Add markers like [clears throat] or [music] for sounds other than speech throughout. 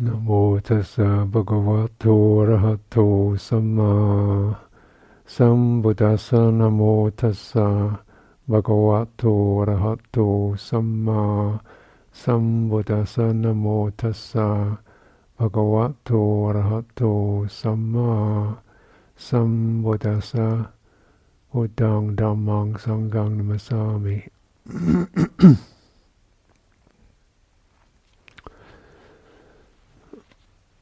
นะโมตัสสะภะคะวะโตอะระหะโตสัมมาสัมพุทธัสสะนะโมตัสสะภะคะวะโตอะระหะโตสัมมาสัมพุทธัสสะนะโมตัสสะภะคะวะโตอะระหะโตสัมมาสัมพุทธัสสะพุทธังธัมมังสังฆังนัมสสามิ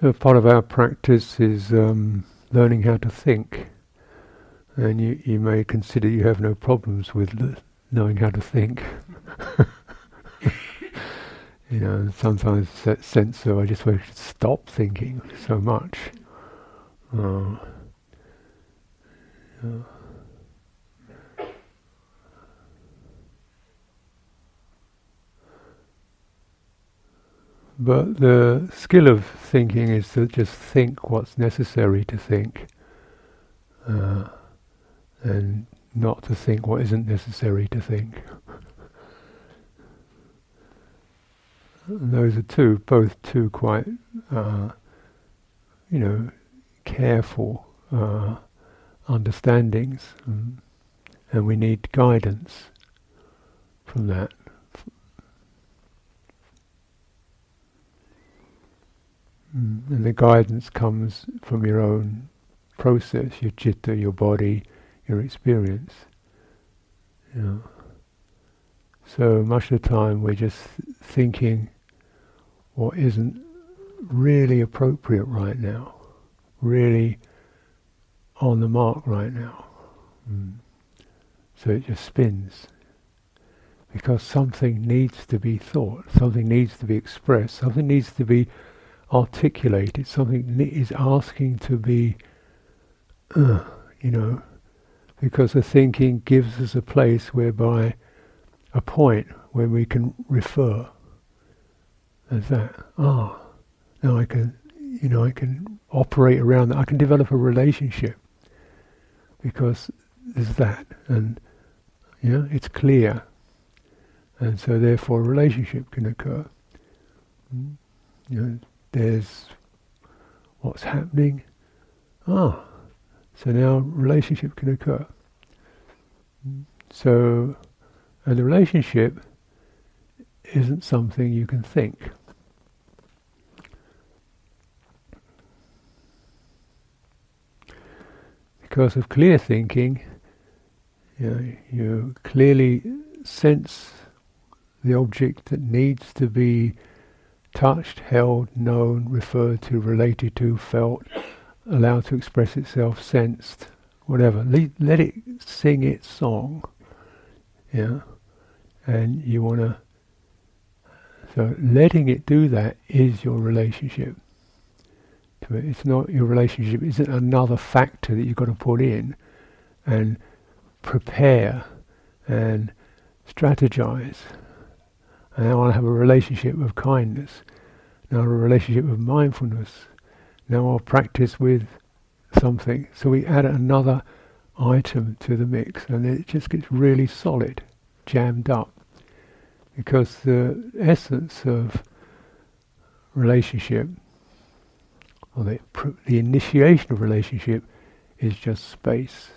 So part of our practice is um, learning how to think, and you, you may consider you have no problems with l- knowing how to think. [laughs] you know, sometimes that sense of I just wish to stop thinking so much. Uh. But the skill of thinking is to just think what's necessary to think, uh, and not to think what isn't necessary to think. those are two, both two quite, uh, you know, careful uh, understandings, mm. and we need guidance from that. Mm. And the guidance comes from your own process, your chitta, your body, your experience. Know. So much of the time we're just thinking what isn't really appropriate right now, really on the mark right now. Mm. So it just spins. Because something needs to be thought, something needs to be expressed, something needs to be articulated, something is asking to be, uh, you know, because the thinking gives us a place whereby, a point where we can refer as that. Ah, now I can, you know, I can operate around that. I can develop a relationship because there's that, and you know, it's clear, and so therefore a relationship can occur. Mm. You know, there's what's happening. Ah, so now relationship can occur. So, and the relationship isn't something you can think. Because of clear thinking, you, know, you clearly sense the object that needs to be touched, held, known, referred to, related to, felt, allowed to express itself, sensed, whatever. Le- let it sing its song. Yeah, and you want to. So letting it do that is your relationship to it. It's not your relationship. Isn't another factor that you've got to put in, and prepare, and strategize. And I want have a relationship of kindness. Now a relationship of mindfulness. Now I'll practice with something. So we add another item to the mix and it just gets really solid, jammed up. Because the essence of relationship, or the, pr- the initiation of relationship, is just space.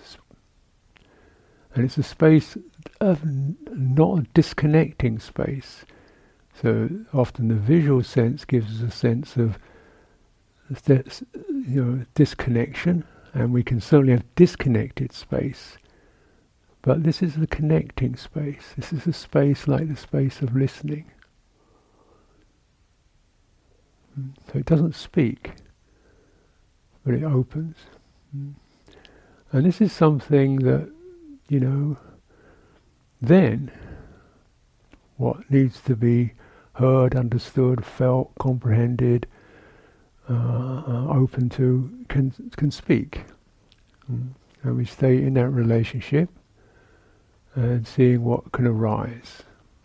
And it's a space of n- not a disconnecting space. So often the visual sense gives us a sense of you know disconnection, and we can certainly have disconnected space. But this is the connecting space. This is a space like the space of listening. So it doesn't speak, but it opens. And this is something that, you know, then what needs to be heard, understood, felt, comprehended, uh, open to, can can speak. Mm. And we stay in that relationship and seeing what can arise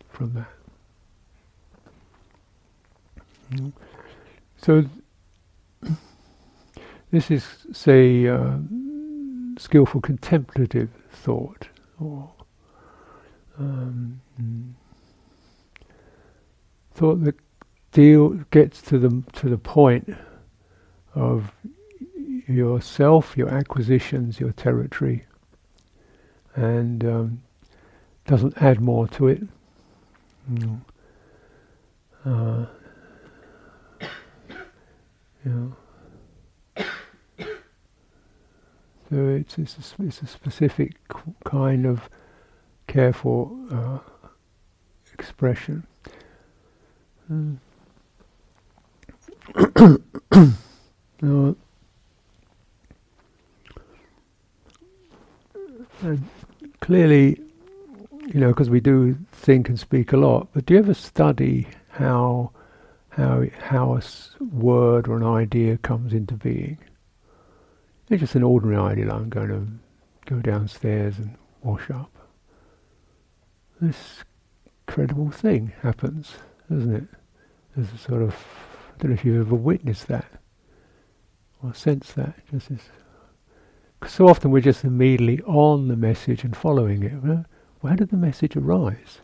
from that. Mm. So this is, say, uh, skillful contemplative thought, or um, thought that deal gets to the to the point of yourself, your acquisitions, your territory, and um, doesn't add more to it. Mm. Uh, know. So it's, it's, a, it's a specific kind of careful uh, expression. Now, and clearly, you know, because we do think and speak a lot, but do you ever study how how how a word or an idea comes into being? It's just an ordinary idea like I'm going to go downstairs and wash up. This incredible thing happens, doesn't it? There's a sort of, I don't know if you've ever witnessed that or sensed that. Just this, so often we're just immediately on the message and following it. Well, where did the message arise?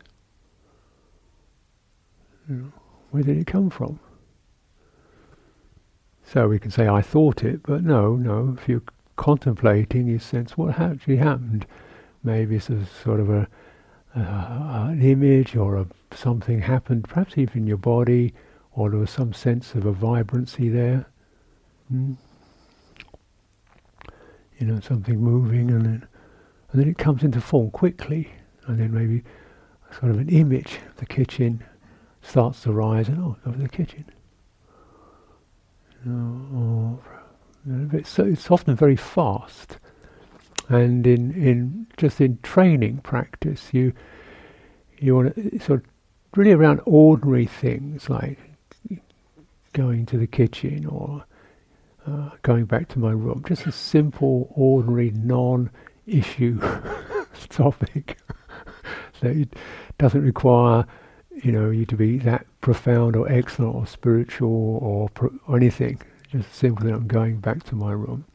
Where did it come from? So we can say, I thought it, but no, no. If you're contemplating, you sense what actually happened. Maybe it's a sort of a, an image or a, something happened, perhaps even in your body, or there was some sense of a vibrancy there. Mm. You know, something moving, and then and then it comes into form quickly, and then maybe sort of an image of the kitchen starts to rise, and oh, over the kitchen or it's, it's often very fast. And in, in just in training practice, you you want to sort of really around ordinary things like going to the kitchen or uh, going back to my room, just a simple, ordinary, non-issue [laughs] topic [laughs] that doesn't require you know you to be that profound or excellent or spiritual or, pro- or anything. Just simply, I'm going back to my room.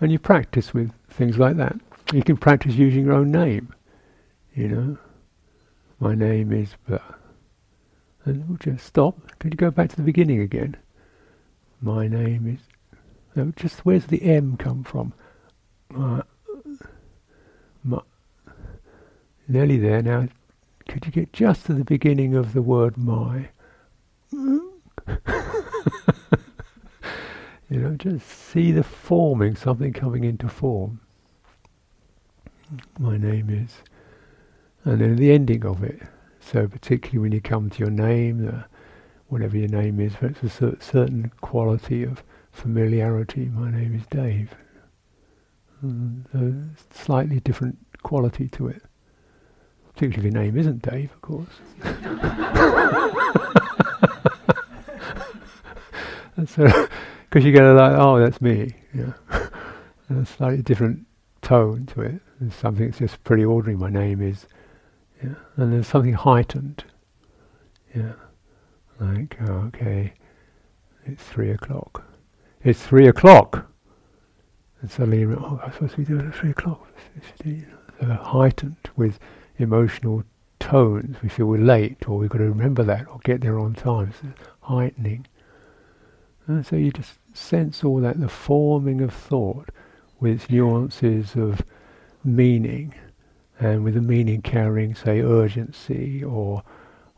And you practice with things like that. You can practice using your own name. You know, my name is blah. And we'll just stop. Could you go back to the beginning again? My name is. No, just where's the M come from? Uh, my, nearly there now. Could you get just to the beginning of the word my? [laughs] you know, just see the forming, something coming into form. My name is. And then the ending of it. So, particularly when you come to your name, uh, whatever your name is, but it's a cer- certain quality of familiarity. My name is Dave. A slightly different quality to it. Particularly if your name isn't Dave, of course. Because you get a like, oh, that's me. Yeah. a slightly different tone to it. Something that's just pretty ordinary. My name is, yeah. And there's something heightened. Yeah. Like, oh, okay, it's three o'clock. It's three o'clock. And suddenly, you remember, oh, I'm supposed to be doing it at three o'clock. It's, uh, heightened with emotional tones. We feel we're late, or we've got to remember that, or get there on time. It's heightening. And so you just sense all that, the forming of thought with its nuances of meaning, and with the meaning carrying, say, urgency or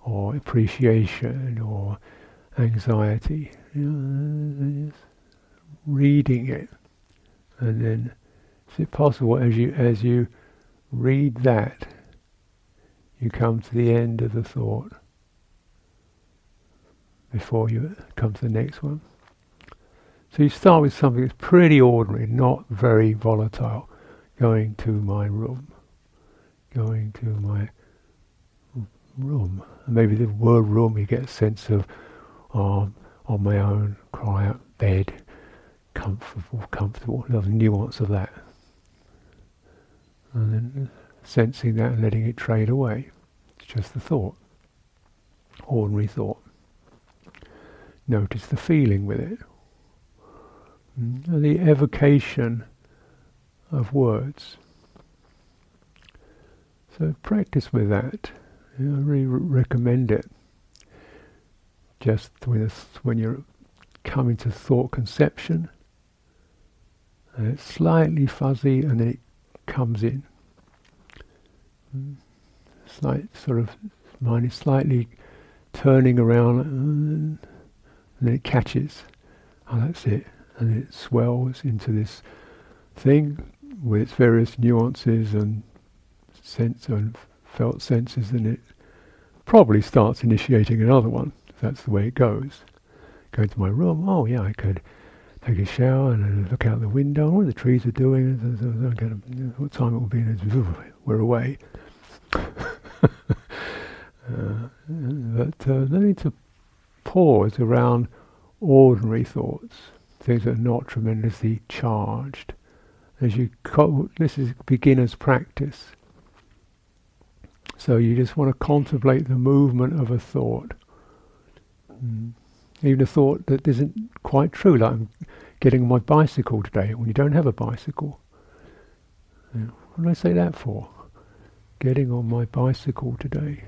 or appreciation or anxiety. You know, reading it, and then is it possible as you as you read that you come to the end of the thought before you come to the next one. So you start with something that's pretty ordinary, not very volatile. Going to my room. Going to my room. And maybe the word room, you get a sense of um, on my own, cry out, bed, comfortable, comfortable. A nuance of that. And then sensing that and letting it trade away. It's just the thought. Ordinary thought. Notice the feeling with it. Mm, the evocation of words. So practice with that. You know, I really recommend it. Just when, when you're coming to thought conception, and it's slightly fuzzy, and then it comes in. Mm, slight sort of mind is slightly turning around, and then it catches. Oh, that's it and it swells into this thing with its various nuances and sense and felt senses, and it probably starts initiating another one. That's the way it goes. Go into my room. Oh yeah, I could take a shower and look out the window. What the trees are doing. What time it will be? [laughs] We're away. [laughs] uh, but uh, no need to pause around ordinary thoughts things that are not tremendously charged. As you, co- this is beginner's practice. So you just want to contemplate the movement of a thought. Mm. Even a thought that isn't quite true, like I'm getting on my bicycle today, when you don't have a bicycle. what do I say that for? Getting on my bicycle today,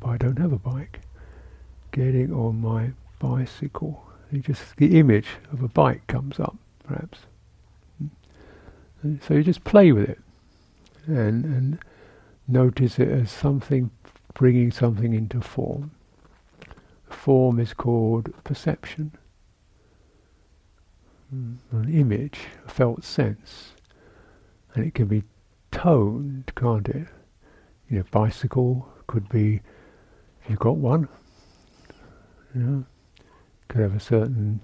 but I don't have a bike. Getting on my bicycle. You just the image of a bike comes up, perhaps. And so you just play with it, and and notice it as something bringing something into form. form is called perception. Mm. An image, a felt sense, and it can be toned, can't it? You know, bicycle could be if you've got one. You know, could have a certain,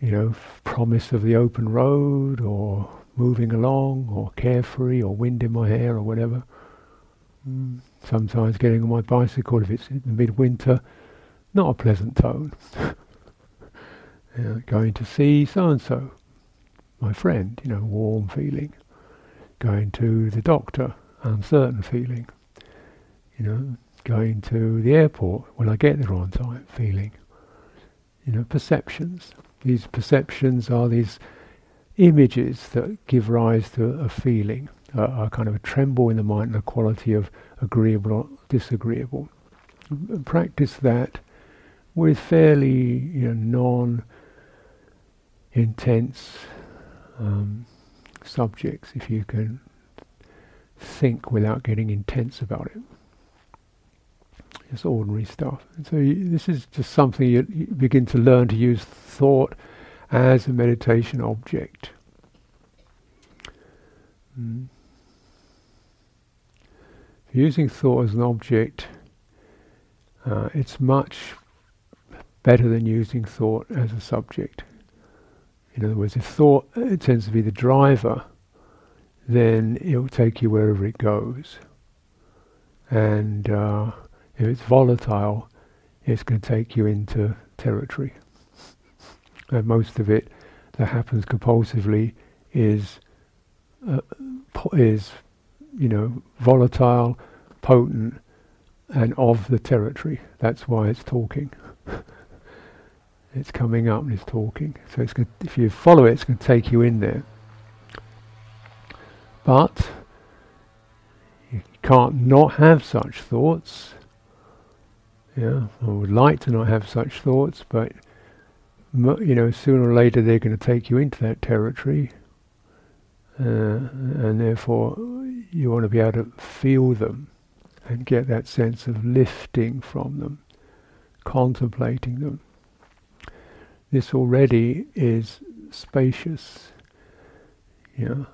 you know, promise of the open road or moving along or carefree or wind in my hair or whatever. Mm. Sometimes getting on my bicycle if it's in the midwinter, not a pleasant tone. [laughs] going to see so and so, my friend, you know, warm feeling. Going to the doctor, uncertain feeling. You know, going to the airport, will I get there on time feeling you know, perceptions. These perceptions are these images that give rise to a feeling, a, a kind of a tremble in the mind, and a quality of agreeable or disagreeable. Practice that with fairly you know, non-intense um, subjects, if you can think without getting intense about it. It's ordinary stuff. And so this is just something you, you begin to learn to use thought as a meditation object. Mm. Using thought as an object, uh, it's much better than using thought as a subject. In other words, if thought uh, tends to be the driver, then it'll take you wherever it goes. And uh, if it's volatile, it's going to take you into territory. And most of it that happens compulsively is uh, is you know volatile, potent, and of the territory. That's why it's talking. [laughs] it's coming up and it's talking. So it's going if you follow it, it's going to take you in there. But you can't not have such thoughts yeah, I would like to not have such thoughts, but you know, sooner or later they're going to take you into that territory, uh, and therefore you want to be able to feel them and get that sense of lifting from them, contemplating them. This already is spacious. Yeah.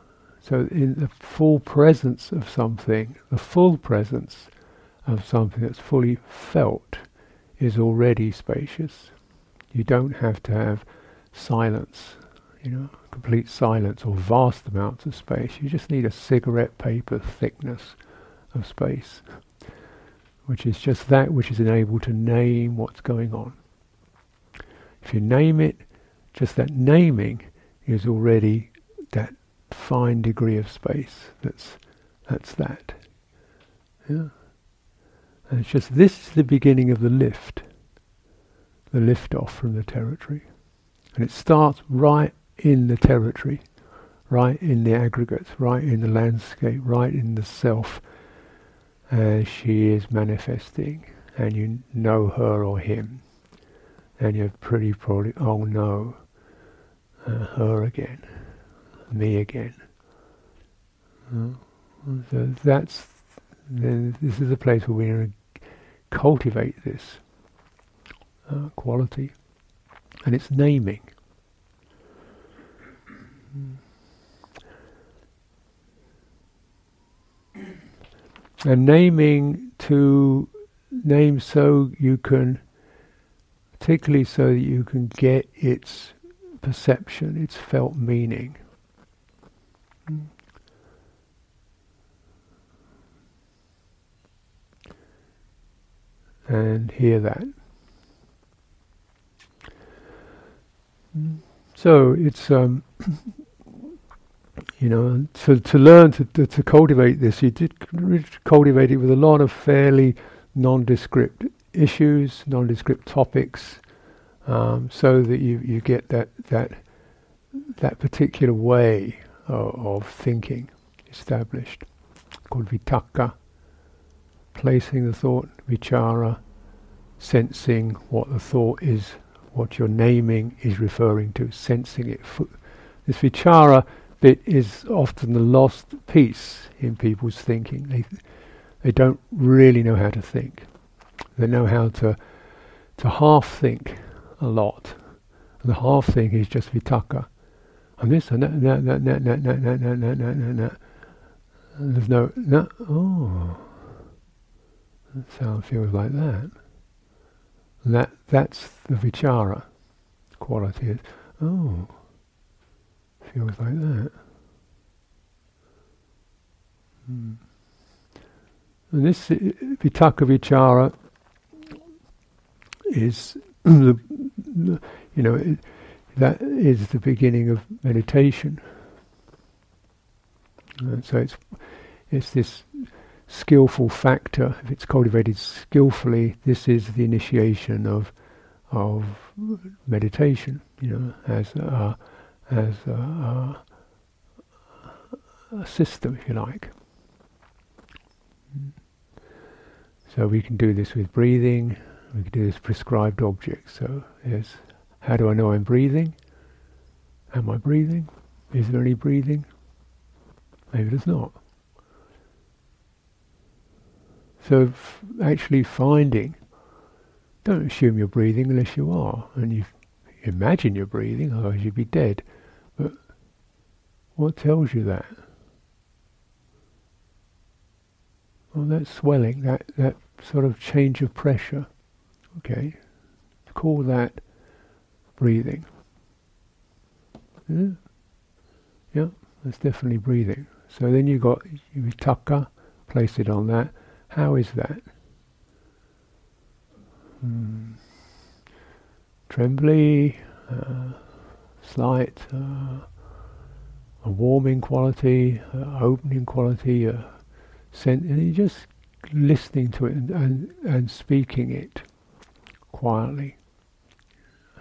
So in the full presence of something, the full presence of something that's fully felt is already spacious. You don't have to have silence, you know, complete silence or vast amounts of space. You just need a cigarette paper thickness of space, which is just that which is enabled to name what's going on. If you name it, just that naming is already that fine degree of space. That's that's that. Yeah. And it's just this is the beginning of the lift, the lift off from the territory. And it starts right in the territory, right in the aggregates, right in the landscape, right in the self as she is manifesting, and you know her or him, and you're pretty probably, oh no, uh, her again, me again. Uh, so that's then this is a place where we cultivate this uh, quality, and it's naming. And naming to name so you can, particularly so that you can get its perception, its felt meaning. And hear that. So it's um, you know to to learn to, to, to cultivate this. You did cultivate it with a lot of fairly nondescript issues, nondescript topics, um, so that you you get that that that particular way of, of thinking established, called vitakka, placing the thought, vichara, sensing what the thought is what you're naming is referring to, sensing it. This vichara bit is often the lost piece in people's thinking. They they don't really know how to think. They know how to to half think a lot. And the half thing is just vitakka. And this and that and that that that and that and that and that and that and there's no no oh that sound feels like that. And that that's the vichara quality. Oh, feels like that. Hmm. And this uh, vitakka vichara is [clears throat] the, you know, it, that is the beginning of meditation. So it's it's this skillful factor, if it's cultivated skillfully, this is the initiation of of meditation. You know, as a, as a, a system, if you like. So we can do this with breathing. We can do this prescribed objects. So yes, how do I know I'm breathing? Am I breathing? Is there any breathing? Maybe there's not. So f- actually finding, don't assume you're breathing unless you are, and you imagine you're breathing, otherwise you'd be dead. But what tells you that? Well, that swelling, that, that sort of change of pressure. Okay, call that breathing. Yeah, yeah that's definitely breathing. So then you got vitakka, place it on that. How is that? Hmm. Trembly, uh, slight, uh, a warming quality, uh, opening quality, uh, sen- and you're just listening to it and, and, and speaking it quietly.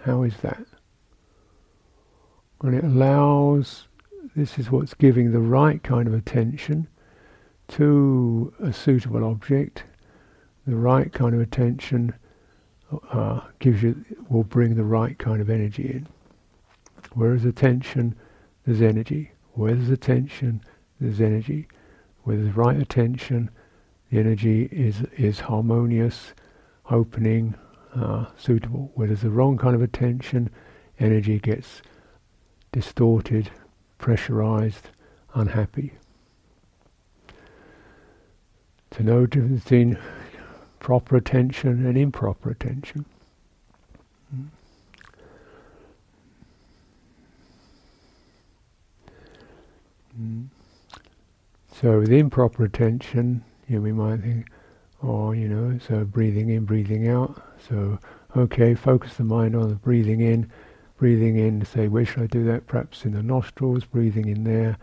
How is that? When it allows, this is what's giving the right kind of attention to a suitable object, the right kind of attention uh, gives you will bring the right kind of energy in. Where there's attention, there's energy. Where there's attention, there's energy. Where there's right attention, the energy is is harmonious, opening, uh, suitable. Where there's the wrong kind of attention, energy gets distorted, pressurized, unhappy to know difference between proper attention and improper attention. Mm. So with improper attention, you know, we might think, oh, you know, so breathing in, breathing out. So, okay, focus the mind on the breathing in, breathing in, say, where should I do that? Perhaps in the nostrils, breathing in there,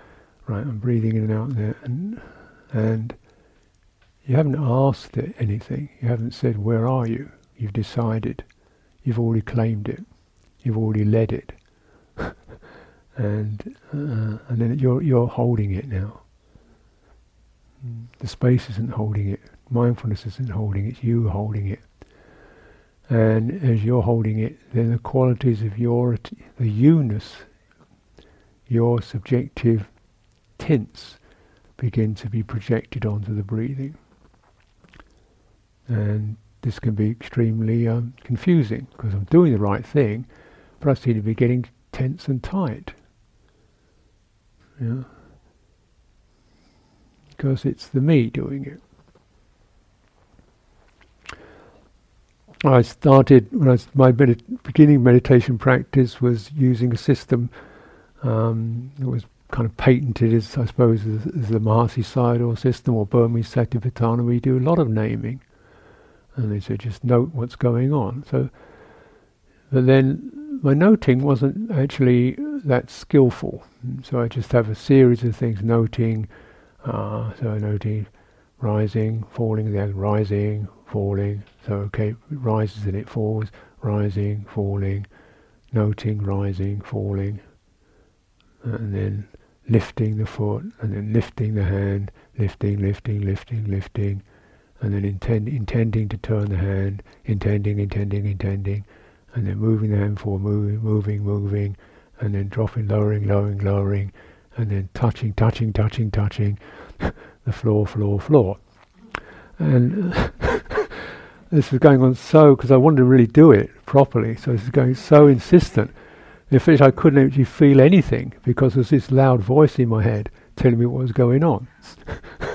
right, I'm breathing in and out there. And, and you haven't asked it anything. You haven't said, where are you? You've decided. You've already claimed it. You've already led it. [laughs] and uh, and then you're you're holding it now. The space isn't holding it. Mindfulness isn't holding it. It's you holding it. And as you're holding it, then the qualities of your the you-ness, your subjective tints, begin to be projected onto the breathing. And this can be extremely um, confusing because I'm doing the right thing, but I seem to be getting tense and tight. Yeah. Because it's the me doing it. I started when I my beginning meditation practice was using a system um, that was kind of patented as I suppose as, as the Mahasi Sayadaw system or Burmese Satipatthana. We do a lot of naming and they said just note what's going on. So, but then my noting wasn't actually that skillful. So I just have a series of things noting. Uh, so noting rising, falling, then rising, falling. So okay, it rises and it falls, rising, falling, noting, rising, falling, and then lifting the foot, and then lifting the hand, lifting, lifting, lifting, lifting, and then intend, intending to turn the hand, intending, intending, intending, and then moving the hand forward, moving, moving, moving, and then dropping, lowering, lowering, lowering, and then touching, touching, touching, touching, [laughs] the floor, floor, floor. And [laughs] this was going on so, because I wanted to really do it properly, so this is going so insistent. In fact, I couldn't actually feel anything because there was this loud voice in my head telling me what was going on. [laughs]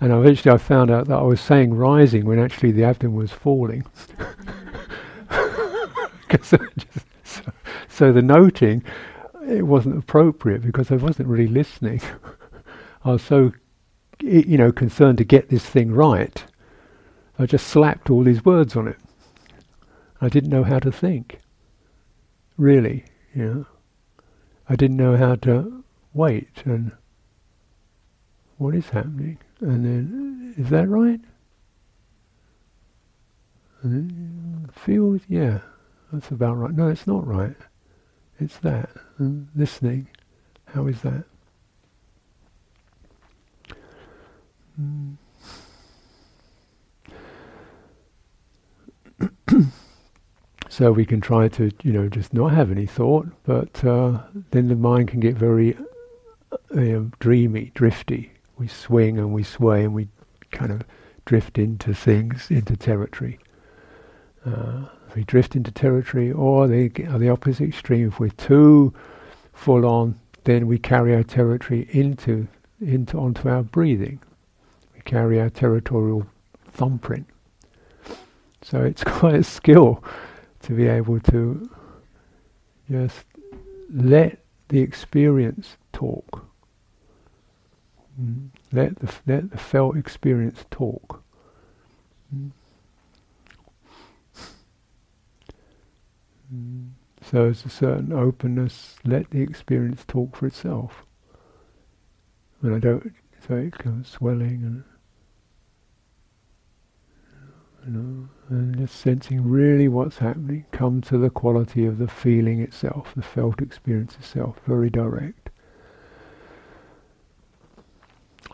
And eventually I found out that I was saying rising when actually the abdomen was falling. [laughs] so, so the noting, it wasn't appropriate because I wasn't really listening. [laughs] I was so, you know, concerned to get this thing right. I just slapped all these words on it. I didn't know how to think. Really, you know. I didn't know how to wait and what is happening. And then, is that right? Feels, yeah, that's about right. No, it's not right. It's that. And listening, how is that? Mm. [clears throat] so we can try to, you know, just not have any thought, but uh, then the mind can get very uh, dreamy, drifty, we swing and we sway and we kind of drift into things, into territory. Uh, we drift into territory, or the, the opposite extreme, if we're too full on, then we carry our territory into into onto our breathing. We carry our territorial thumbprint. So it's [laughs] quite a skill to be able to just let the experience talk. Mm. Let the let the felt experience talk. Mm. Mm. So there's a certain openness. Let the experience talk for itself. When I don't, so it comes swelling and you know, and just sensing really what's happening. Come to the quality of the feeling itself, the felt experience itself, very direct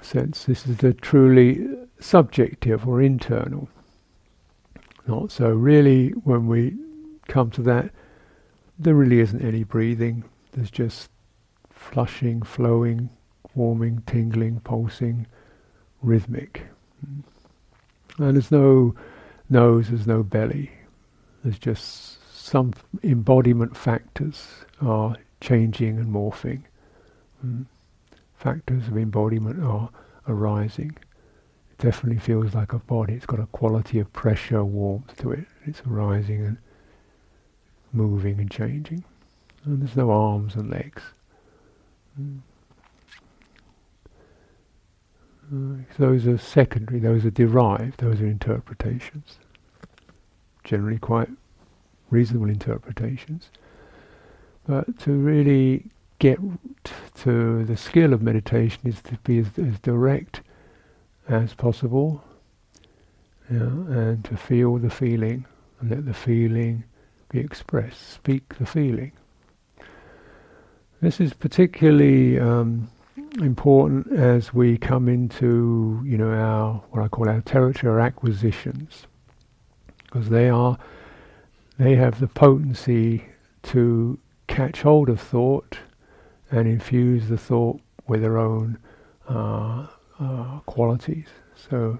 sense. This is the truly subjective or internal. Not so really when we come to that, there really isn't any breathing. There's just flushing, flowing, warming, tingling, pulsing, rhythmic. And there's no nose, there's no belly. There's just some embodiment factors are changing and morphing. Mm factors of embodiment are arising. It definitely feels like a body. It's got a quality of pressure, warmth to it. It's arising and moving and changing. And there's no arms and legs. Mm. Uh, those are secondary, those are derived, those are interpretations. Generally quite reasonable interpretations. But to really get to the skill of meditation is to be as, as direct as possible yeah, and to feel the feeling and let the feeling be expressed. Speak the feeling. This is particularly um, important as we come into, you know, our what I call our territory acquisitions, because they are, they have the potency to catch hold of thought and infuse the thought with their own uh, uh, qualities. So,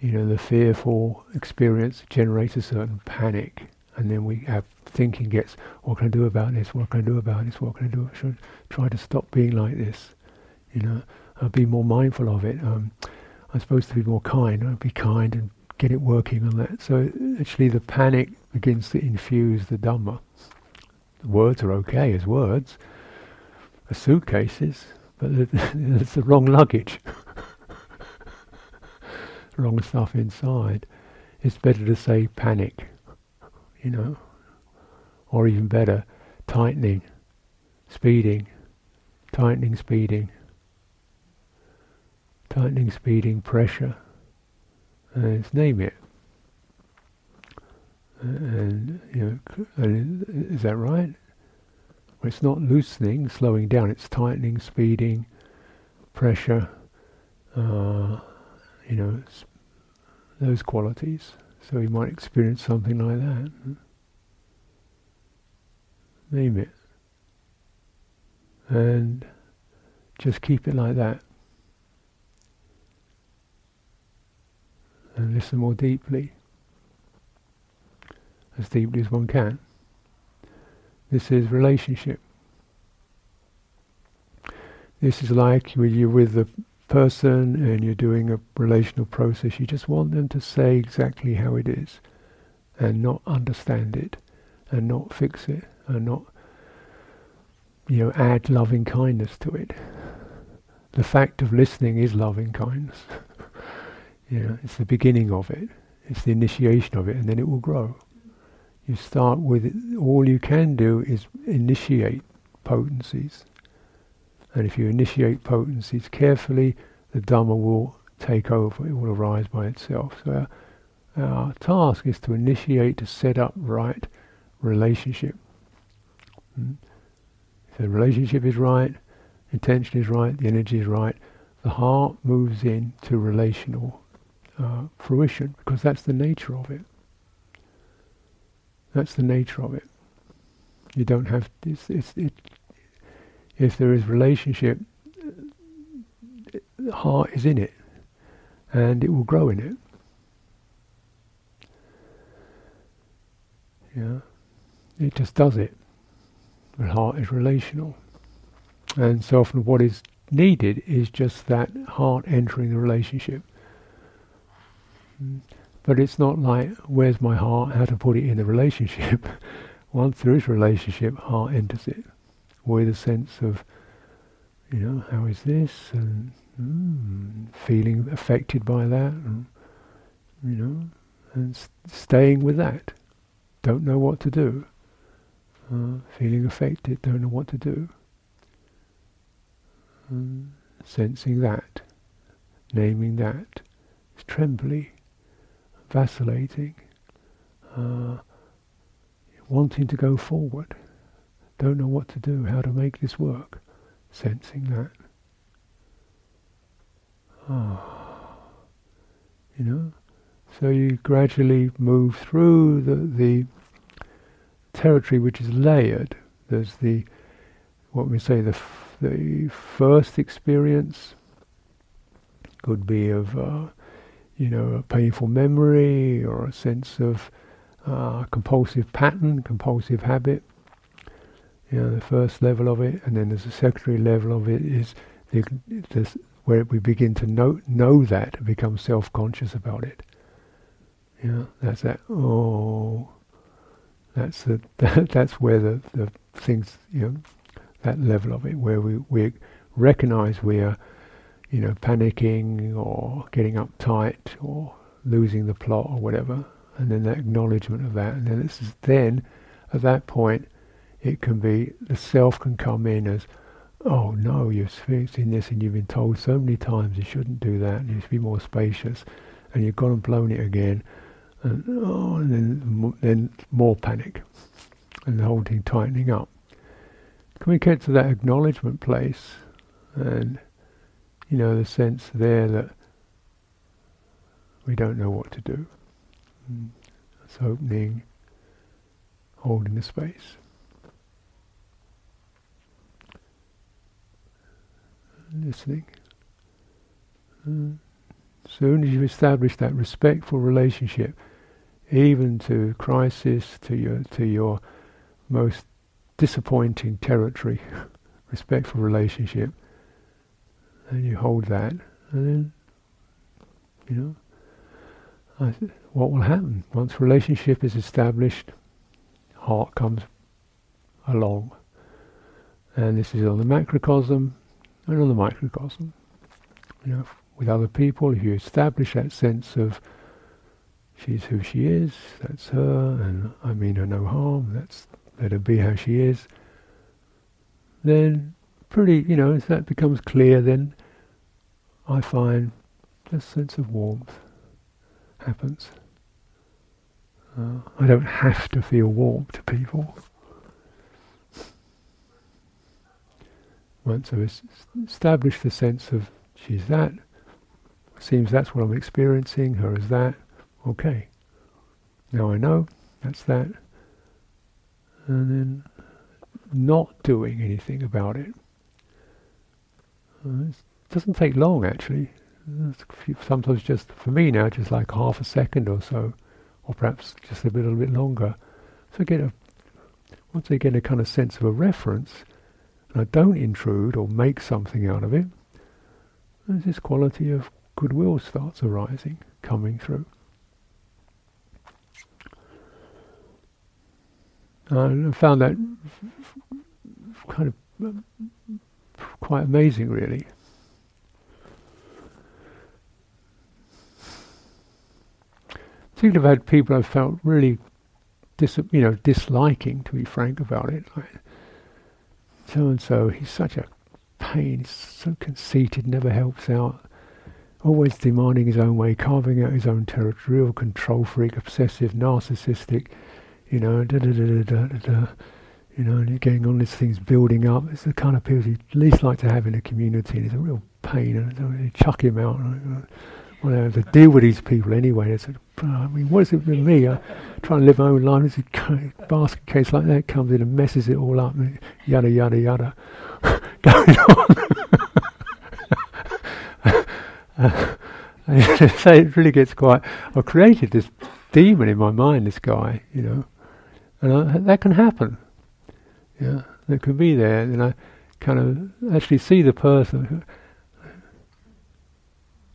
you know, the fearful experience generates a certain panic, and then we have thinking gets, what can I do about this? What can I do about this? What can I do? I should try to stop being like this. You know, I'll be more mindful of it. Um, I'm supposed to be more kind. I'll be kind and get it working on that. So actually, the panic begins to infuse the Dhamma. The words are okay as words, suitcases, but [laughs] it's the wrong luggage. [laughs] wrong stuff inside. It's better to say panic, you know, or even better, tightening, speeding, tightening, speeding, tightening, speeding, pressure. Uh, name it. Uh, and you know, is that right? It's not loosening, slowing down. It's tightening, speeding, pressure. Uh, you know, those qualities. So you might experience something like that. Name it. And just keep it like that. And listen more deeply. As deeply as one can. This is relationship. This is like when you're with the person and you're doing a relational process, you just want them to say exactly how it is and not understand it and not fix it and not you know add loving kindness to it. The fact of listening is loving kindness. [laughs] you know, it's the beginning of it. It's the initiation of it and then it will grow. You start with it, all you can do is initiate potencies and if you initiate potencies carefully, the Dhamma will take over, it will arise by itself. So our, our task is to initiate, to set up right relationship. Mm? If the relationship is right, intention is right, the energy is right, the heart moves in to relational uh, fruition because that's the nature of it. That's the nature of it. You don't have it's, it's, it if there is relationship, the heart is in it, and it will grow in it. Yeah, it just does it. The heart is relational, and so often what is needed is just that heart entering the relationship. Hmm. But it's not like, where's my heart, how to put it in the relationship. [laughs] Once there is relationship, heart enters it with a sense of, you know, how is this, and mm, feeling affected by that, and, you know, and st- staying with that. Don't know what to do. Uh, feeling affected, don't know what to do. Mm, sensing that, naming that, it's trembly, vacillating, uh, wanting to go forward. Don't know what to do, how to make this work. Sensing that. Ah. You know? So you gradually move through the, the territory which is layered. There's the, what we say, the, f- the first experience could be of, uh, you know, a painful memory or a sense of uh, compulsive pattern, compulsive habit you know, the first level of it, and then there's a secondary level of it is the, where we begin to know know that and become self-conscious about it. You know, that's that. Oh, that's the that, [laughs] that's where the the things you know that level of it where we we recognize we are you know, panicking or getting uptight or losing the plot or whatever, and then that acknowledgement of that, and then it's then at that point it can be the self can come in as, oh no, you're experiencing this and you've been told so many times you shouldn't do that, you should be more spacious, and you've gone and blown it again, and oh, and then then more panic, and the whole thing tightening up. Can we get to that acknowledgement place, and you know the sense there that we don't know what to do. Mm. It's opening, holding the space. Listening. Mm. Soon as you establish that respectful relationship, even to crisis, to your to your most disappointing territory, [laughs] respectful relationship, and you hold that, and then you know what will happen once relationship is established? Heart comes along, and this is on the macrocosm and on the microcosm. You know, with other people, if you establish that sense of she's who she is, that's her, and I mean her no harm, that's let her be how she is, then pretty, you know, as that becomes clear, then I find a sense of warmth happens. Uh, I don't have to feel warm to people. Once I've established the sense of she's that, seems that's what I'm experiencing, her as that, okay. Now I know that's that. And then not doing anything about it. It doesn't take long actually sometimes just for me now, just like half a second or so, or perhaps just a little bit longer. So I get a once I get a kind of sense of a reference, and I don't intrude or make something out of it, there's this quality of goodwill starts arising, coming through. And I found that kind of quite amazing, really. Particularly I've had people I've felt really, dis- you know, disliking, to be frank about it. Like, so and so, he's such a pain, he's so conceited, never helps out, always demanding his own way, carving out his own territory, real control freak, obsessive, narcissistic, you know, da da da da da da. You know, and getting on these things building up. It's the kind of people you least like to have in a community, and it's a real pain, and you chuck him out well, to deal with these people anyway. It's, I mean, what is it with me? I try and live my own life. This basket case like that comes in and messes it all up. Yada yada yada, [laughs] going on. uh, [laughs] so it really gets quite. I've created this demon in my mind. This guy, you know, and I, that can happen. Yeah, that could be there, and I kind of actually see the person.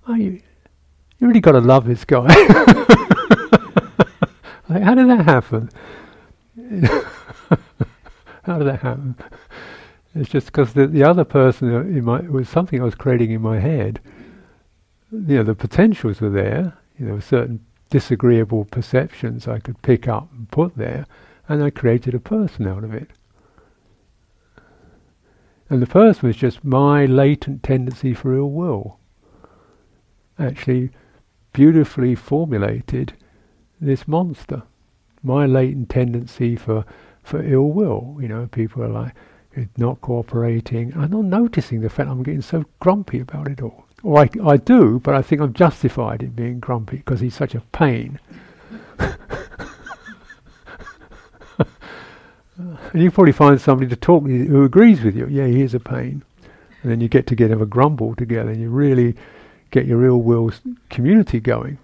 Are you? You really got to love this guy. [laughs] like, how did that happen? [laughs] how did that happen? It's just because the, the other person in my was something I was creating in my head. You know, the potentials were there. You know, certain disagreeable perceptions I could pick up and put there, and I created a person out of it. And the person was just my latent tendency for ill will. Actually, beautifully formulated this monster. My latent tendency for, for ill will, you know, people are like not cooperating. I'm not noticing the fact I'm getting so grumpy about it all. Or I, I do, but I think I'm justified in being grumpy because he's such a pain. [laughs] and you probably find somebody to talk to who agrees with you. Yeah, he is a pain. And then you get together have a grumble together and you really get your ill will community going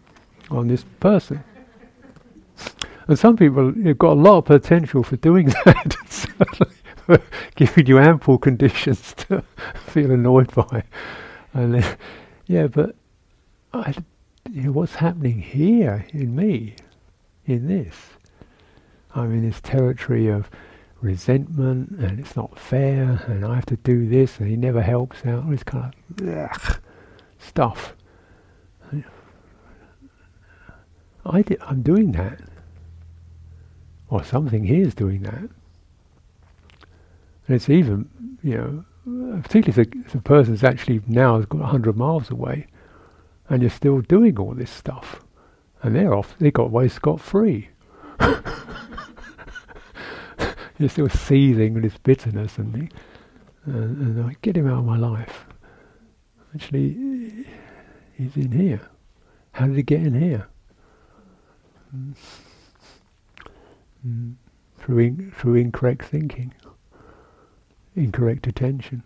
on this person. And some people have got a lot of potential for doing [laughs] that, [laughs] giving you ample conditions to [laughs] feel annoyed by. And then, yeah, but I, you know, what's happening here in me, in this? I'm in this territory of resentment, and it's not fair, and I have to do this, and he never helps out. It's kind of, ugh stuff. I di- I'm doing that. Or something here is doing that. And it's even, you know, particularly if the, if the person's actually now got 100 miles away and you're still doing all this stuff. And they're off, they got away scot free. [laughs] you're still seething with this bitterness and, and, and I get him out of my life. Actually, he's in here. How did he get in here? Mm. Mm. Through, in, through incorrect thinking, incorrect attention.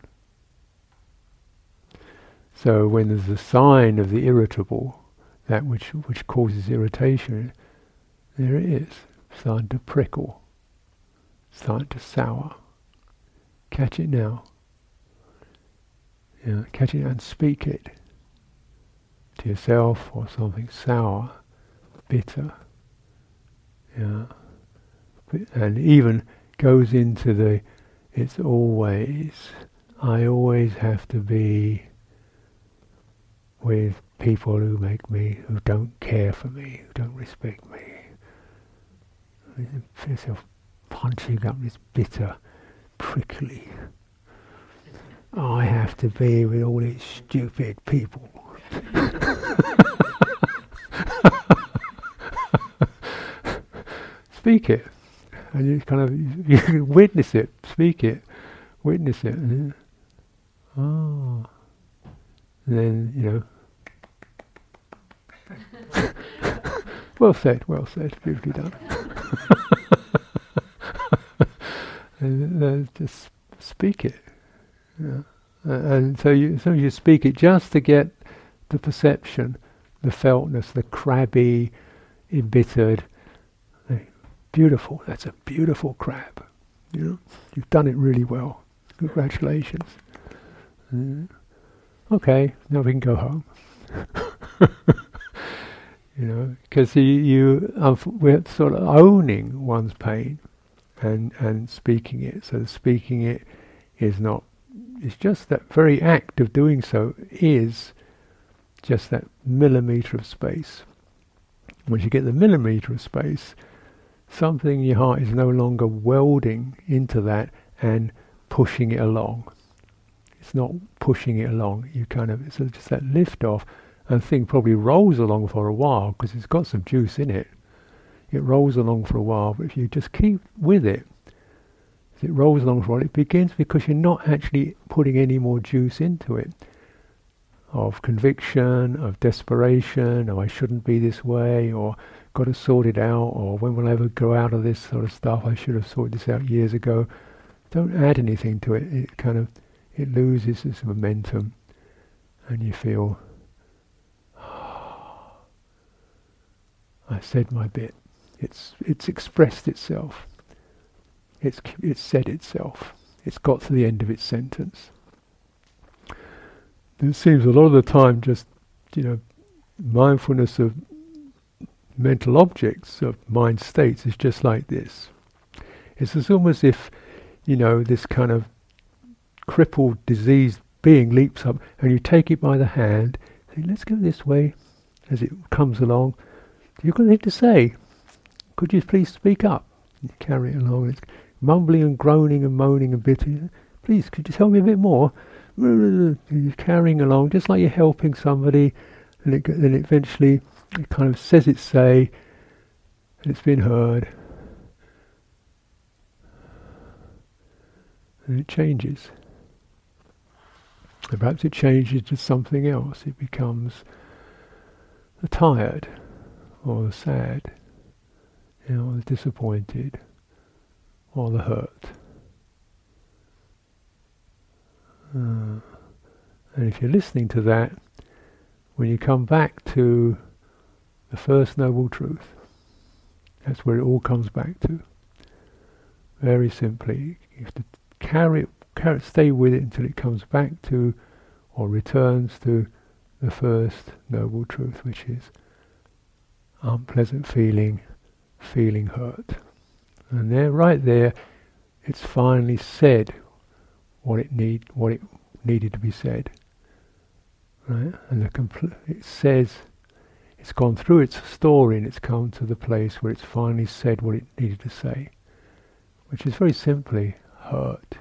So when there's a sign of the irritable, that which, which causes irritation, there it is, starting to prickle, starting to sour. Catch it now. Yeah, catch it and speak it to yourself or something sour, bitter. Yeah. And even goes into the, it's always, I always have to be with people who make me, who don't care for me, who don't respect me. Yourself punching up this bitter, prickly. I have to be with all these stupid people. [laughs] Speak it, and you kind of you [laughs] witness it. Speak it, witness it. And oh, and then you know. [laughs] well said, well said, beautifully done. And uh, just speak it. Uh, and so you, so you speak it just to get the perception, the feltness, the crabby, embittered. Beautiful. That's a beautiful crab. You know, you've done it really well. Congratulations. Uh, okay, now we can go home. [laughs] you know, because you, you we're sort of owning one's pain and and speaking it. So speaking it is not it's just that very act of doing so is just that millimetre of space. Once you get the millimetre of space, something in your heart is no longer welding into that and pushing it along. It's not pushing it along. You kind of it's just that lift off, and the thing probably rolls along for a while because it's got some juice in it. It rolls along for a while, but if you just keep with it, as it rolls along for a while, it begins because you're not actually putting any more juice into it of conviction, of desperation, or I shouldn't be this way, or got to sort it out, or when will I ever go out of this sort of stuff? I should have sorted this out years ago. Don't add anything to it. It kind of it loses its momentum, and you feel, oh, I said my bit. It's it's expressed itself. It's, it's said itself. It's got to the end of its sentence. It seems a lot of the time just, you know, mindfulness of mental objects, of mind states, is just like this. It's as almost if, you know, this kind of crippled, diseased being leaps up and you take it by the hand, say, let's go this way, as it comes along. You've got anything to say. Could you please speak up? You carry it along. It's mumbling and groaning and moaning and bitter. Please, could you tell me a bit more? You're carrying along just like you're helping somebody, and it, then eventually it kind of says its say, and it's been heard, and it changes. And perhaps it changes to something else. It becomes tired, or sad, know, or the disappointed or the hurt. Uh, and if you're listening to that, when you come back to the first noble truth, that's where it all comes back to. Very simply, you have to carry carry it, stay with it until it comes back to or returns to the first noble truth, which is unpleasant feeling, feeling hurt. And there, right there, it's finally said what it need, what it needed to be said. right? And the compl- it says it's gone through its story and it's come to the place where it's finally said what it needed to say, which is very simply hurt,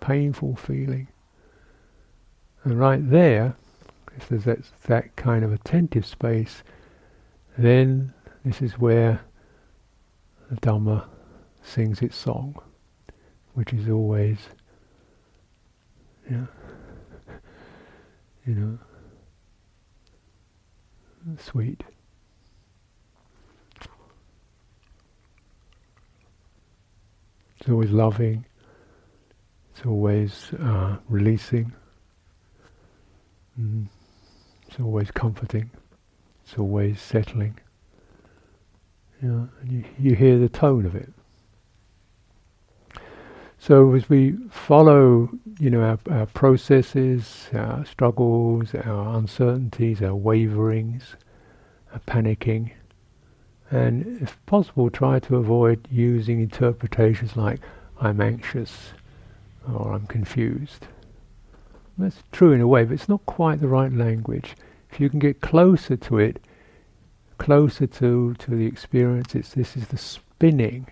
painful feeling. And right there, if there's that, that kind of attentive space, then this is where the Dhamma sings its song, which is always, yeah, [laughs] you know, sweet. It's always loving. It's always uh, releasing. Mm. It's always comforting. It's always settling. You know, you, you hear the tone of it. So as we follow, you know, our, our processes, our struggles, our uncertainties, our waverings, our panicking, and if possible, try to avoid using interpretations like "I'm anxious" or "I'm confused." That's true in a way, but it's not quite the right language. If you can get closer to it, closer to to the experience, it's this is the spinning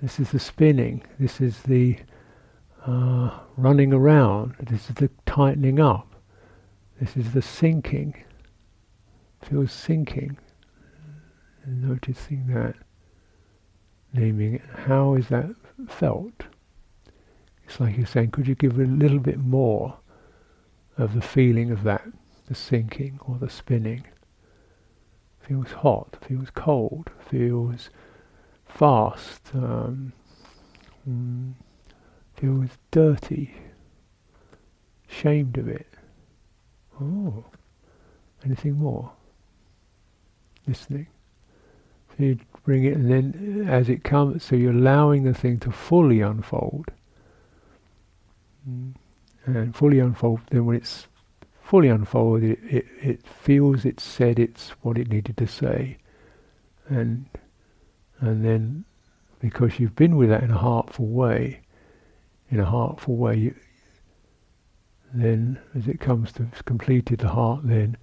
this is the spinning. This is the uh, running around. This is the tightening up. This is the sinking. Feels sinking. Noticing that. Naming it. How is that felt? It's like you're saying, could you give a little bit more of the feeling of that, the sinking or the spinning? Feels hot, feels cold, feels fast, um, mm, feels dirty, shamed of it. Oh, anything more? Listening. So you bring it, and then as it comes, so you're allowing the thing to fully unfold. Mm. And fully unfold, then when it's fully unfolded, it, it, it feels it said it's what it needed to say. And and then, because you've been with that in a heartful way, in a heartful way, you, then as it comes to completed, the heart then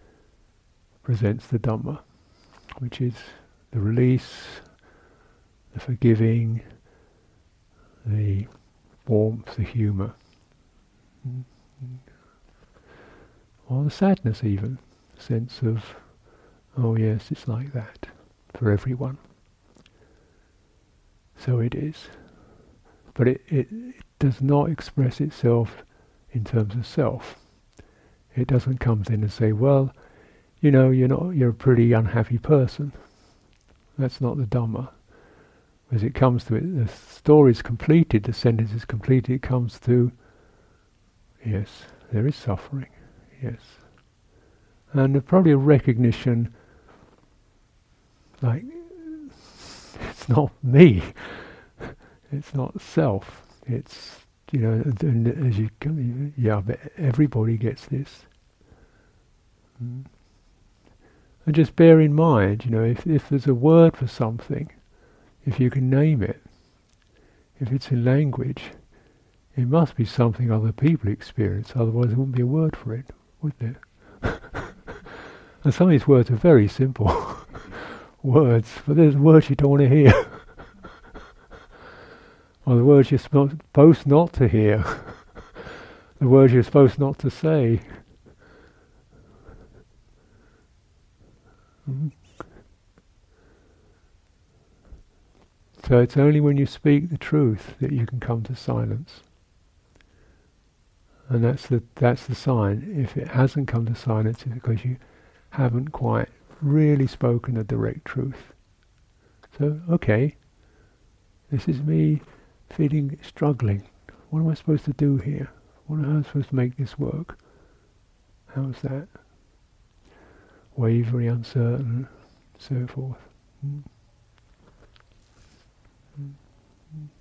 presents the Dhamma, which is the release, the forgiving, the warmth, the humour, mm. Or the sadness even, sense of, oh yes, it's like that for everyone. So it is. But it, it, it does not express itself in terms of self. It doesn't come in and say, well, you know, you're not you're a pretty unhappy person. That's not the Dhamma. As it comes to it, the story is completed, the sentence is completed, it comes to yes, there is suffering. Yes. And probably a recognition like it's not me. It's not self. It's you know, and as you come, yeah, but everybody gets this. Mm. And just bear in mind, you know, if if there's a word for something, if you can name it, if it's in language, it must be something other people experience. Otherwise, there wouldn't be a word for it, would there? [laughs] and some of these words are very simple [laughs] words, but there's words you don't want to hear. [laughs] or the words you're supposed not to hear. the words you're supposed not to say. Mm. So it's only when you speak the truth that you can come to silence. And that's the that's the sign. If it hasn't come to silence, it's because you haven't quite really spoken the direct truth. So, okay, this is me feeling struggling. What am I supposed to do here? What am I supposed to make this work? How's that? Wavery, uncertain, so forth. Mm.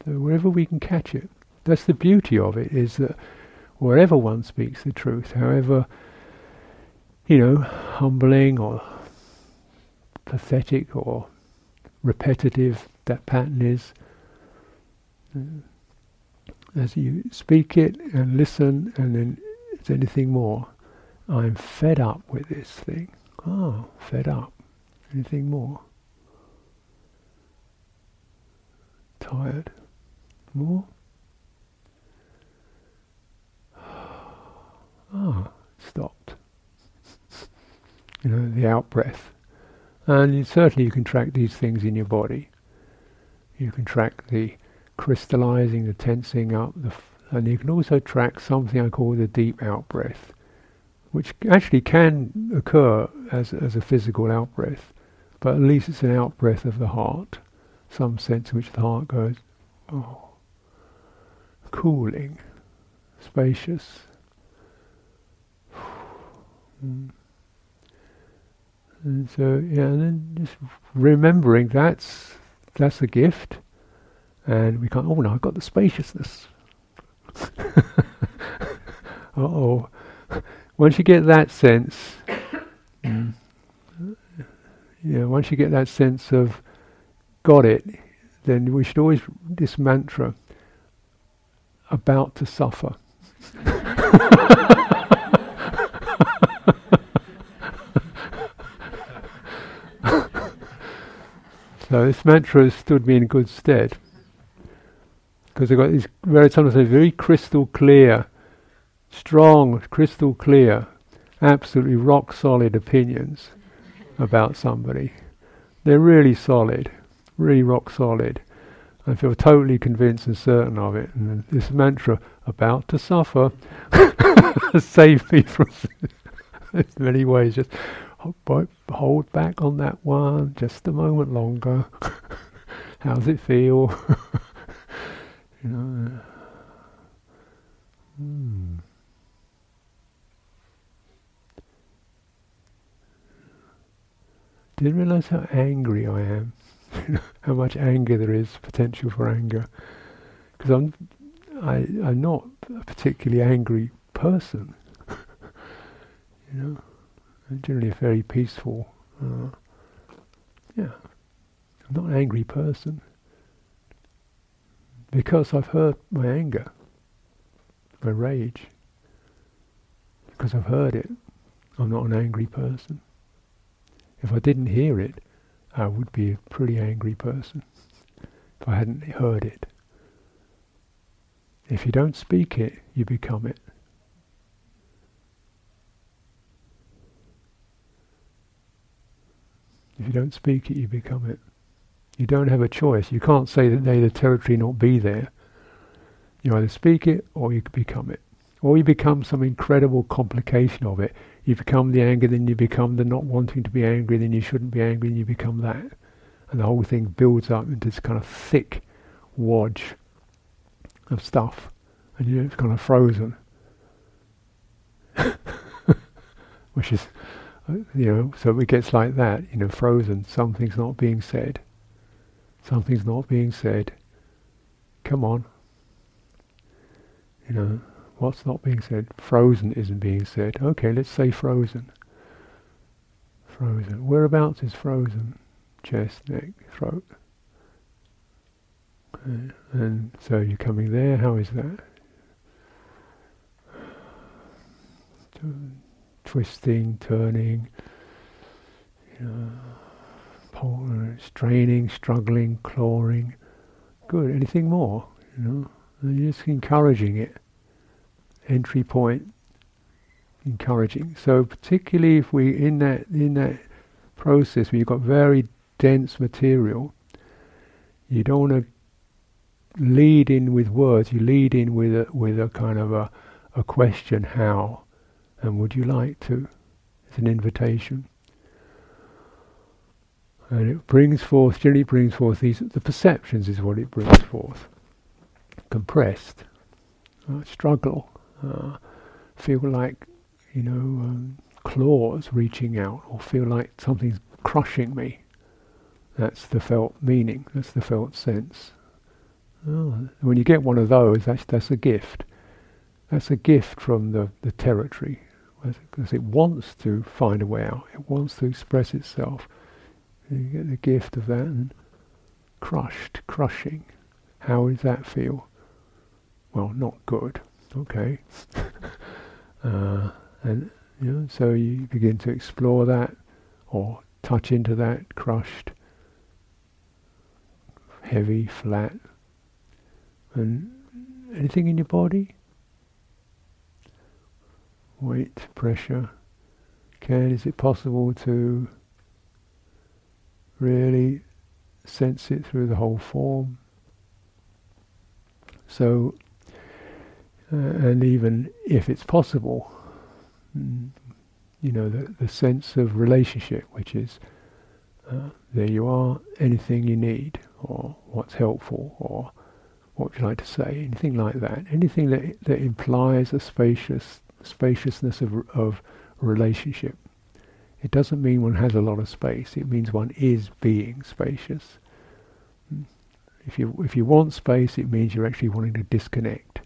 So wherever we can catch it, that's the beauty of it, is that wherever one speaks the truth, however, you know, humbling or pathetic or repetitive that pattern is. Uh, as you speak it and listen, and then it's anything more, I'm fed up with this thing. Oh, fed up. Anything more? Tired? More? Ah, stopped. You know, the out breath. And you, certainly you can track these things in your body. You can track the crystallizing, the tensing up, the f- and you can also track something I call the deep out breath, which actually can occur as, as a physical out breath, but at least it's an out breath of the heart, some sense in which the heart goes, oh, cooling, spacious. Mm. And so, yeah, and then just remembering that's that's a gift, and we can't. Oh no, I've got the spaciousness. [laughs] oh. Once you get that sense, [coughs] yeah, once you get that sense of got it, then we should always this mantra about to suffer. [laughs] so this mantra has stood me in good stead because I've got these very sometimes very crystal clear, strong, crystal clear, absolutely rock solid opinions about somebody. They're really solid, really rock solid. I feel totally convinced and certain of it. And this mantra, about to suffer, [laughs] saved me from in [laughs] many ways. Just hold back on that one just a moment longer. [laughs] How's it feel? [laughs] you know. Hmm. Didn't realize how angry I am. [laughs] how much anger there is, potential for anger. Because I'm, I, I'm not a particularly angry person. you know, generally a very peaceful. Uh, yeah, I'm not an angry person because I've heard my anger, my rage. Because I've heard it, I'm not an angry person. If I didn't hear it, I would be a pretty angry person if I hadn't heard it. If you don't speak it, you become it. If you don't speak it, you become it. You don't have a choice. You can't say that they the territory not be there. You either speak it or you become it. Or you become some incredible complication of it. You become the anger, then you become the not wanting to be angry, then you shouldn't be angry, and you become that. And the whole thing builds up into this kind of thick wadge of stuff. And you know, it's kind of frozen. [laughs] Which is, you know, so it gets like that, you know, frozen. Something's not being said. Something's not being said. Come on. You know, What's not being said? Frozen isn't being said. Okay, let's say frozen. Frozen. Whereabouts is frozen? Chest, neck, throat. Okay. And so you're coming there. How is that? Twisting, turning, you know, straining, struggling, clawing. Good. Anything more? You know, and you're just encouraging it entry point encouraging. So particularly if we in that in that process where you've got very dense material, you don't want to lead in with words. You lead in with a with a kind of a a question: How and would you like to? It's an invitation, and it brings forth. Generally, brings forth these. The perceptions is what it brings forth. Compressed, uh, struggle, uh, feel like, you know, um, claws reaching out, or feel like something's crushing me. That's the felt meaning. That's the felt sense. Oh, when you get one of those, that's that's a gift. That's a gift from the, the territory, because it wants to find a way out. It wants to express itself. You get the gift of that, and crushed, crushing. How does that feel? Well, not good okay. [laughs] uh, and You know, so you begin to explore that or touch into that crushed, heavy, flat, and anything in your body? Weight, pressure. Can, is it possible to really sense it through the whole form? So, uh, and even if it's possible, you know, the, the sense of relationship, which is uh, there you are, anything you need, or what's helpful, or what would you like to say, anything like that, anything that that implies a spacious spaciousness of of relationship. It doesn't mean one has a lot of space. It means one is being spacious. If you if you want space, it means you're actually wanting to disconnect.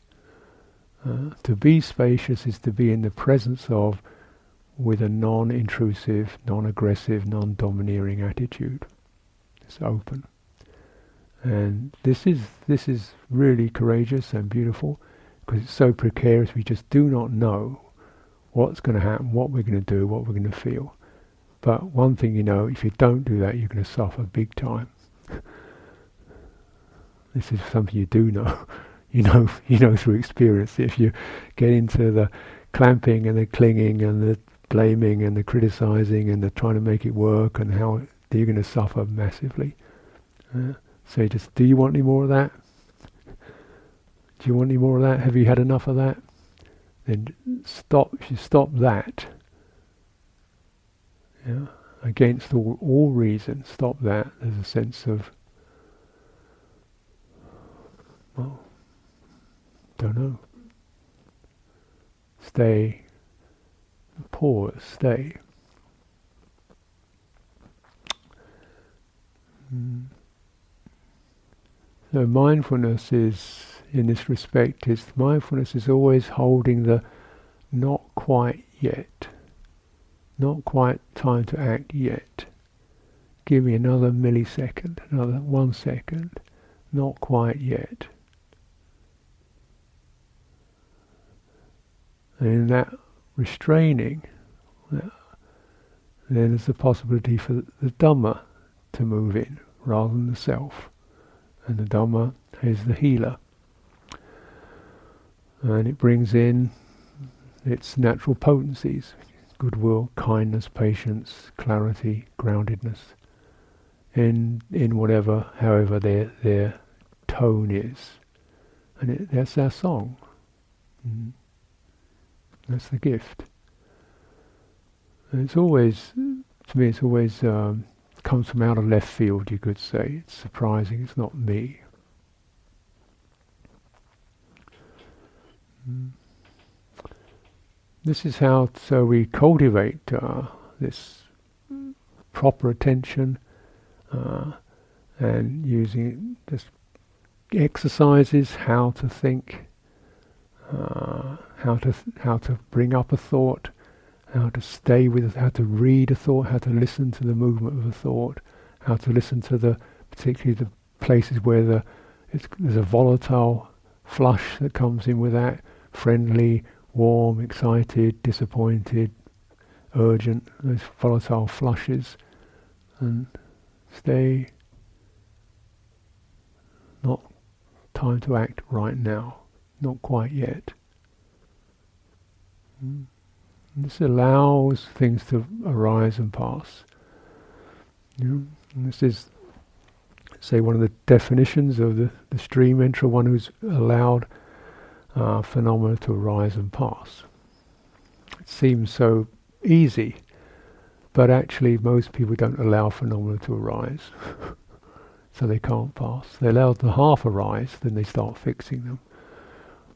Uh, to be spacious is to be in the presence of, with a non-intrusive, non-aggressive, non-domineering attitude. It's open, and this is this is really courageous and beautiful because it's so precarious. We just do not know what's going to happen, what we're going to do, what we're going to feel. But one thing you know, if you don't do that, you're going to suffer big time. [laughs] this is something you do know. [laughs] you know, [laughs] you know through experience. If you get into the clamping and the clinging and the blaming and the criticizing and the trying to make it work and how you're going to suffer massively. Uh, so just, do you want any more of that? Do you want any more of that? Have you had enough of that? Then stop. You stop that, yeah, against all, all reason, stop that. There's a sense of, well, don't know. Stay. Pause. Stay. Mm. So mindfulness is, in this respect, is mindfulness is always holding the not quite yet. Not quite time to act yet. Give me another millisecond, another one second. Not quite yet. And in that restraining, then there's the possibility for the Dhamma to move in rather than the self. And the Dhamma is the healer. And it brings in its natural potencies goodwill, kindness, patience, clarity, groundedness, in in whatever, however their their tone is, and it, that's our song. Mm. That's the gift. And it's always, to me, it's always um, comes from out of left field. You could say it's surprising. It's not me. This is how so we cultivate uh, this proper attention uh, and using this exercises how to think, uh, how to th- how to bring up a thought, how to stay with, how to read a thought, how to listen to the movement of a thought, how to listen to the particularly the places where the there's a volatile flush that comes in with that friendly warm, excited, disappointed, urgent, those volatile flushes, and stay not time to act right now, not quite yet. Mm. This allows things to arise and pass. And this is, say, one of the definitions of the, the stream enterer, one who's allowed uh, phenomena to arise and pass. It seems so easy, but actually most people don't allow phenomena to arise, [laughs] so they can't pass. They allow them to half arise, then they start fixing them,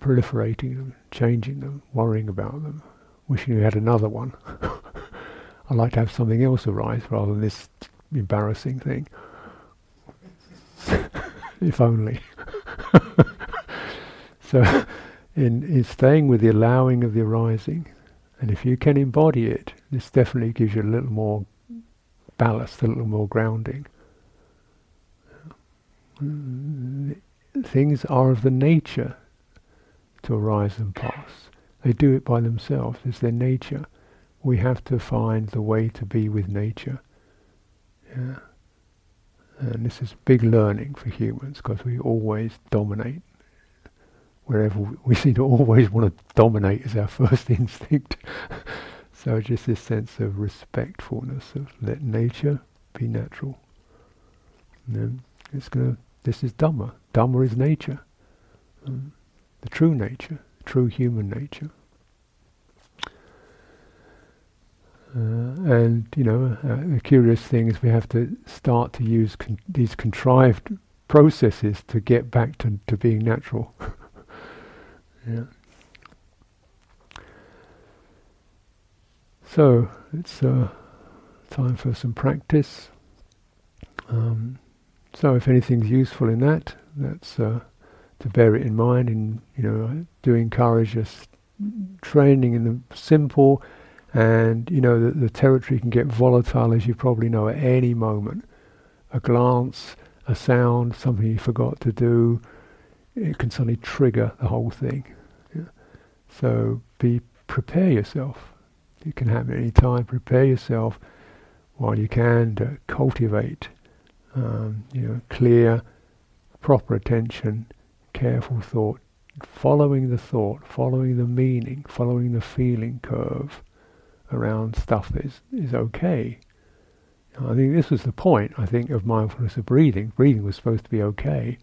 proliferating them, changing them, worrying about them, wishing we had another one. [laughs] I'd like to have something else arise rather than this embarrassing thing. [laughs] if only. so in, in staying with the allowing of the arising. And if you can embody it, this definitely gives you a little more ballast, a little more grounding. Things are of the nature to arise and pass. They do it by themselves. It's their nature. we have to find the way to be with nature. Yeah. And this is big learning for humans because we always dominate. Wherever we, seem to always want to dominate is our [laughs] first instinct. so just this sense of respectfulness of let nature be natural. And it's gonna. This is Dhamma. Dhamma is nature, um, the true nature, true human nature. Uh, and you know, uh, the curious thing is we have to start to use con- these contrived processes to get back to, to being natural. [laughs] yeah. So it's uh, time for some practice. Um, so if anything's useful in that, that's uh, to bear it in mind. And you know, I do encourage us training in the simple and you know, the, the territory can get volatile, as you probably know, at any moment. A glance, a sound, something you forgot to do, it can suddenly trigger the whole thing. Yeah. So be prepare yourself. It can happen any time. Prepare yourself while you can to cultivate, um, you know, clear, proper attention, careful thought, following the thought, following the meaning, following the feeling curve around stuff that is, is okay. I think this was the point, I think, of mindfulness of breathing. Breathing was supposed to be okay.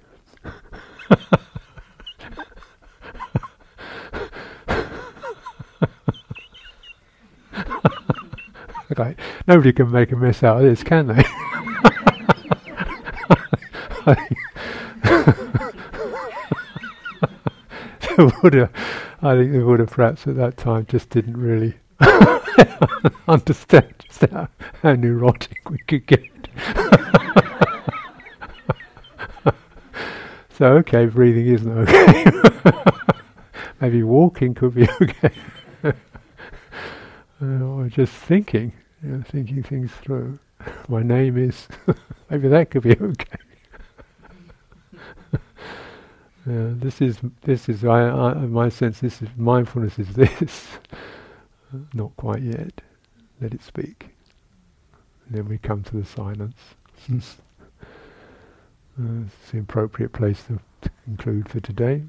[laughs] okay, nobody can make a mess out of this, can they? [laughs] the Buddha, I think the Buddha perhaps at that time just didn't really [laughs] understand just how, how neurotic we could get. So, okay, breathing isn't okay. [laughs] Maybe walking could be [laughs] okay. [laughs] uh, or just thinking, you know, thinking things through. My name is, maybe that could be okay. Uh, this is this is I, I, my sense. This is mindfulness. Is this not quite yet. Let it speak. And then we come to the silence. Uh, it's the appropriate place to, to conclude for today.